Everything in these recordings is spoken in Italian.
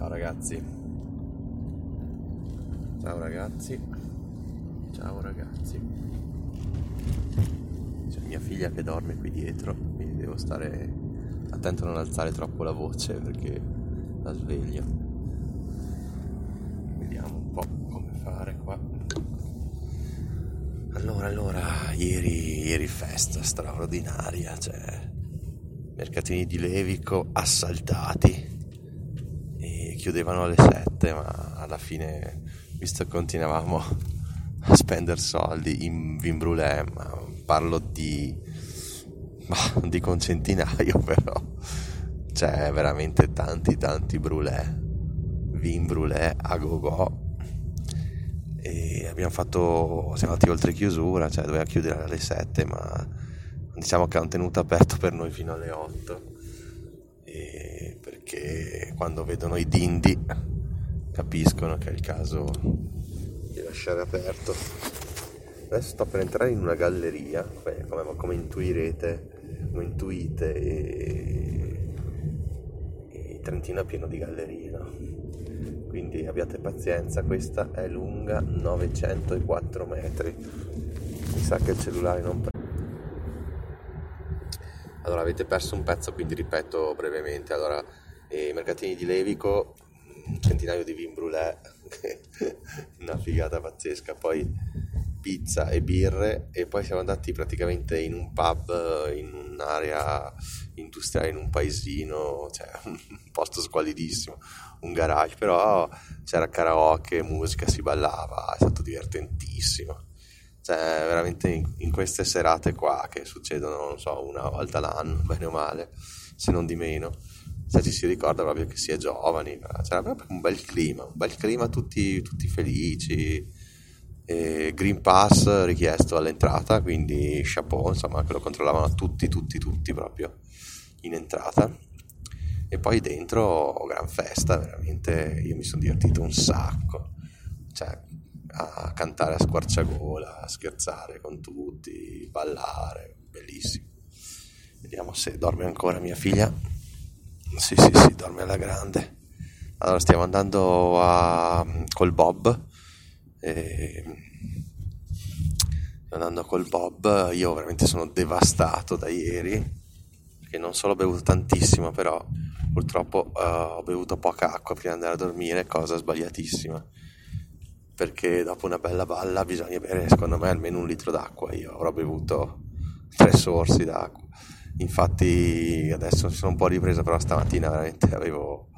Ciao ragazzi. Ciao ragazzi. Ciao ragazzi. C'è mia figlia che dorme qui dietro, quindi devo stare attento a non alzare troppo la voce perché la sveglio. Vediamo un po' come fare qua. Allora, allora, ieri, ieri festa straordinaria, cioè mercatini di Levico assaltati chiudevano alle 7 ma alla fine visto che continuavamo a spendere soldi in vin brûlé ma parlo di ma di un centinaio però c'è veramente tanti tanti brûlé vin brûlé a go go e abbiamo fatto siamo andati oltre chiusura cioè doveva chiudere alle 7 ma diciamo che hanno tenuto aperto per noi fino alle 8 e perché quando vedono i dindi capiscono che è il caso di lasciare aperto. Adesso sto per entrare in una galleria. Come, come intuirete come intuite e, e Trentino è pieno di gallerie. No? quindi abbiate pazienza questa è lunga 904 metri. Mi sa che il cellulare non prende allora avete perso un pezzo, quindi ripeto brevemente. Allora, i mercatini di Levico, un centinaio di vin brûlé, una figata pazzesca, poi pizza e birre. E poi siamo andati praticamente in un pub in un'area industriale in un paesino, cioè un posto squalidissimo, un garage, però c'era karaoke, musica, si ballava, è stato divertentissimo cioè veramente in, in, queste serate qua che succedono non so una volta l'anno bene o male se non di meno. Cioè ci si ricorda proprio che si è giovani c'era proprio un bel clima un bel clima tutti, tutti felici. E Green Pass richiesto all'entrata quindi chapeau insomma che lo controllavano tutti tutti tutti proprio in entrata. E poi dentro gran festa veramente io mi sono divertito un sacco. Cioè a cantare a squarciagola, a scherzare con tutti, ballare, bellissimo. Vediamo se dorme ancora mia figlia. Sì, sì, sì, dorme alla grande. Allora stiamo andando a, col Bob. E, andando col Bob, io veramente sono devastato da ieri, perché non solo ho bevuto tantissimo, però purtroppo uh, ho bevuto poca acqua prima di andare a dormire, cosa sbagliatissima perché dopo una bella balla bisogna bere secondo me almeno un litro d'acqua. Io avrò bevuto tre sorsi d'acqua. Infatti adesso mi sono un po' ripreso però stamattina veramente avevo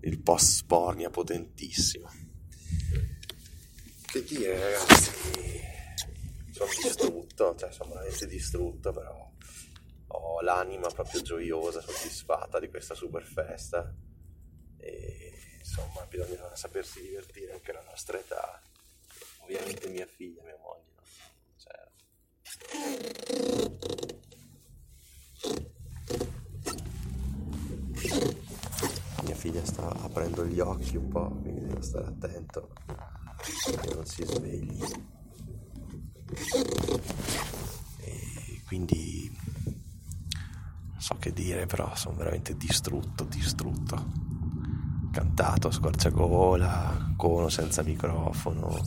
il post spornia potentissimo. Che dire ragazzi? Sono distrutto cioè sono veramente distrutto però ho l'anima proprio gioiosa soddisfatta di questa super festa. E insomma bisogna sapersi divertire anche alla nostra età ovviamente mia figlia mia moglie no? certo. mia figlia sta aprendo gli occhi un po' quindi devo stare attento che non si svegli e quindi non so che dire però sono veramente distrutto distrutto cantato a squarciagola, cono senza microfono.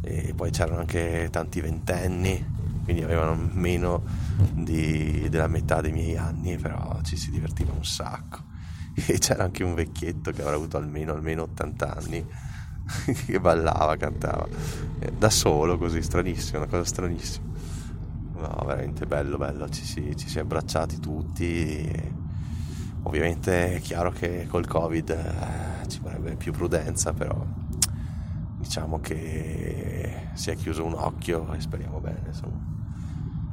E poi c'erano anche tanti ventenni quindi avevano meno di, della metà dei miei anni però ci si divertiva un sacco. E c'era anche un vecchietto che avrà avuto almeno, almeno 80 anni che ballava, cantava. Da solo così, stranissimo, una cosa stranissima. No, veramente bello, bello ci si, ci si è abbracciati tutti e Ovviamente è chiaro che col Covid eh, ci vorrebbe più prudenza, però diciamo che si è chiuso un occhio e speriamo bene, insomma.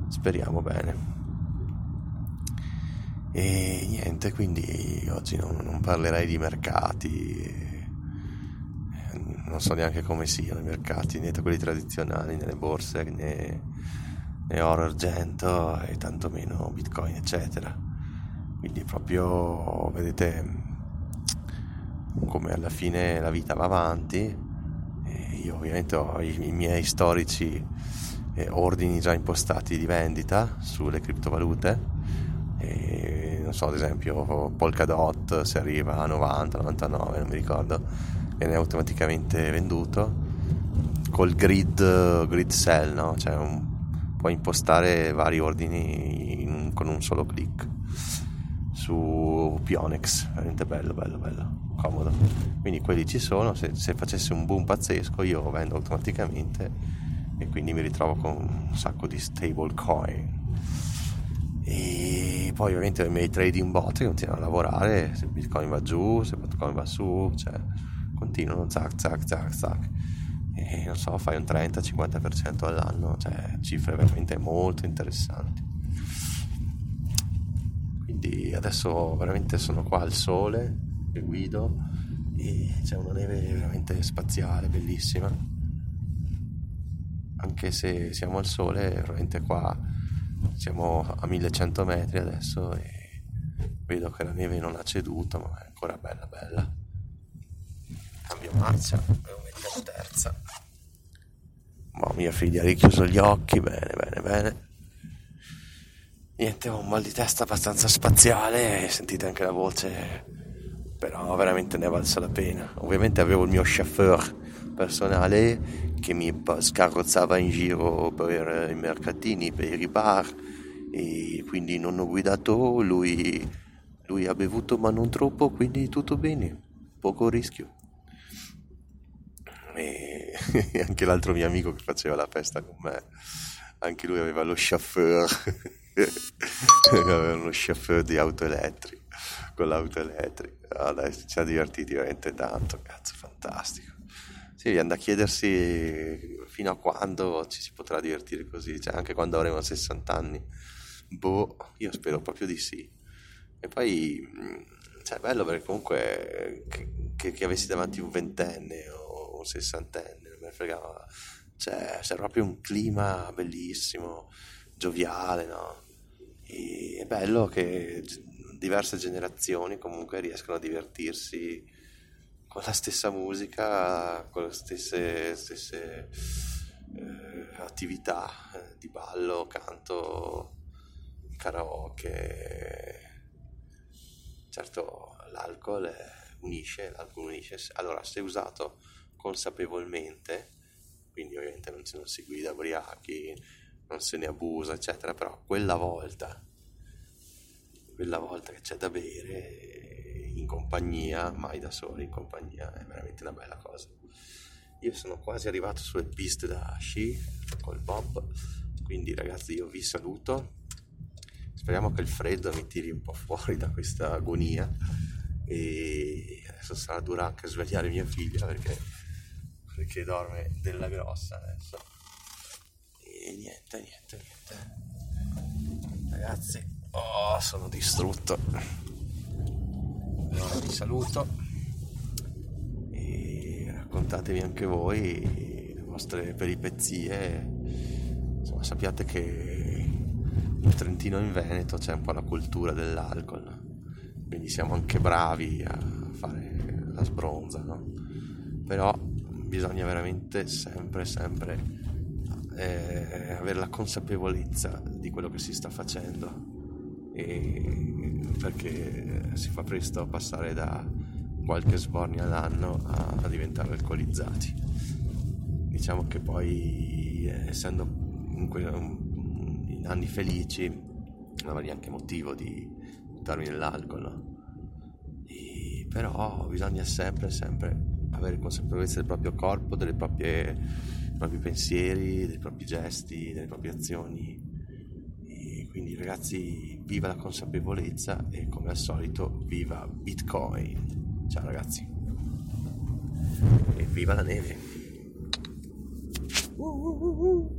Speriamo bene. E niente, quindi oggi non, non parlerei di mercati, non so neanche come siano i mercati, né quelli tradizionali, né le borse, né, né oro, argento e tantomeno bitcoin, eccetera quindi proprio vedete come alla fine la vita va avanti e io ovviamente ho i, i miei storici eh, ordini già impostati di vendita sulle criptovalute. E non so, ad esempio Polkadot se arriva a 90, 99, non mi ricordo, viene automaticamente venduto. Col grid, grid cell, no? Cioè un, puoi impostare vari ordini in, con un solo clic su Pionex, veramente bello, bello, bello, comodo. Quindi quelli ci sono, se, se facessi un boom pazzesco io vendo automaticamente e quindi mi ritrovo con un sacco di stable coin. E poi ovviamente i miei trading bot continuano a lavorare, se Bitcoin va giù, se Bitcoin va su, cioè continuano, zac, zac, zac, zac e non so, fai un 30-50% all'anno, cioè cifre veramente molto interessanti. Quindi adesso veramente sono qua al sole, che guido, e c'è una neve veramente spaziale, bellissima. Anche se siamo al sole, veramente qua siamo a 1100 metri adesso e vedo che la neve non ha ceduto, ma è ancora bella bella. Cambio marcia la terza. Ma mia figlia ha richiuso gli occhi, bene, bene, bene. Niente, ho un mal di testa abbastanza spaziale, sentite anche la voce, però veramente ne è valsa la pena. Ovviamente avevo il mio chauffeur personale che mi scarrozzava in giro per i mercatini, per i bar e quindi non ho guidato, lui, lui ha bevuto ma non troppo, quindi tutto bene, poco rischio e anche l'altro mio amico che faceva la festa con me, anche lui aveva lo chauffeur, aveva uno chauffeur di auto elettriche, con l'auto elettrica, dai, ci ha divertiti veramente tanto, cazzo, fantastico. Sì, viene da chiedersi fino a quando ci si potrà divertire così, cioè anche quando avremo 60 anni. Boh, io spero proprio di sì. E poi, cioè, è bello perché comunque che, che, che avessi davanti un ventenne un sessantenne, non me fregava. Cioè, c'è proprio un clima bellissimo, gioviale, no? E è bello che diverse generazioni comunque riescono a divertirsi con la stessa musica, con le stesse, stesse eh, attività eh, di ballo, canto, karaoke. Certo, l'alcol unisce, l'alcol unisce. Allora, se usato consapevolmente, quindi ovviamente non, non si guida ubriachi, non se ne abusa, eccetera, però quella volta, quella volta che c'è da bere in compagnia, mai da soli, in compagnia, è veramente una bella cosa. Io sono quasi arrivato sulle piste da sci col Bob, quindi ragazzi io vi saluto. Speriamo che il freddo mi tiri un po' fuori da questa agonia e adesso sarà dura anche svegliare mia figlia perché perché dorme della grossa adesso. E niente, niente, niente. Ragazzi, oh, sono distrutto. Allora vi saluto e raccontatevi anche voi le vostre peripezie. Insomma, sappiate che in Trentino e in Veneto c'è un po' la cultura dell'alcol, quindi siamo anche bravi a fare la sbronza, no? Però bisogna veramente sempre, sempre eh, avere la consapevolezza di quello che si sta facendo e perché si fa presto a passare da qualche sbornia all'anno a, diventare alcolizzati. Diciamo che poi, eh, essendo comunque in anni felici, non avrei neanche motivo di buttarmi nell'alcol, no? E, però bisogna sempre, sempre avere consapevolezza del proprio corpo, proprie, dei propri pensieri, dei propri gesti, delle proprie azioni. E quindi ragazzi, viva la consapevolezza e come al solito viva Bitcoin. Ciao ragazzi. E viva la neve. Uh, uh, uh.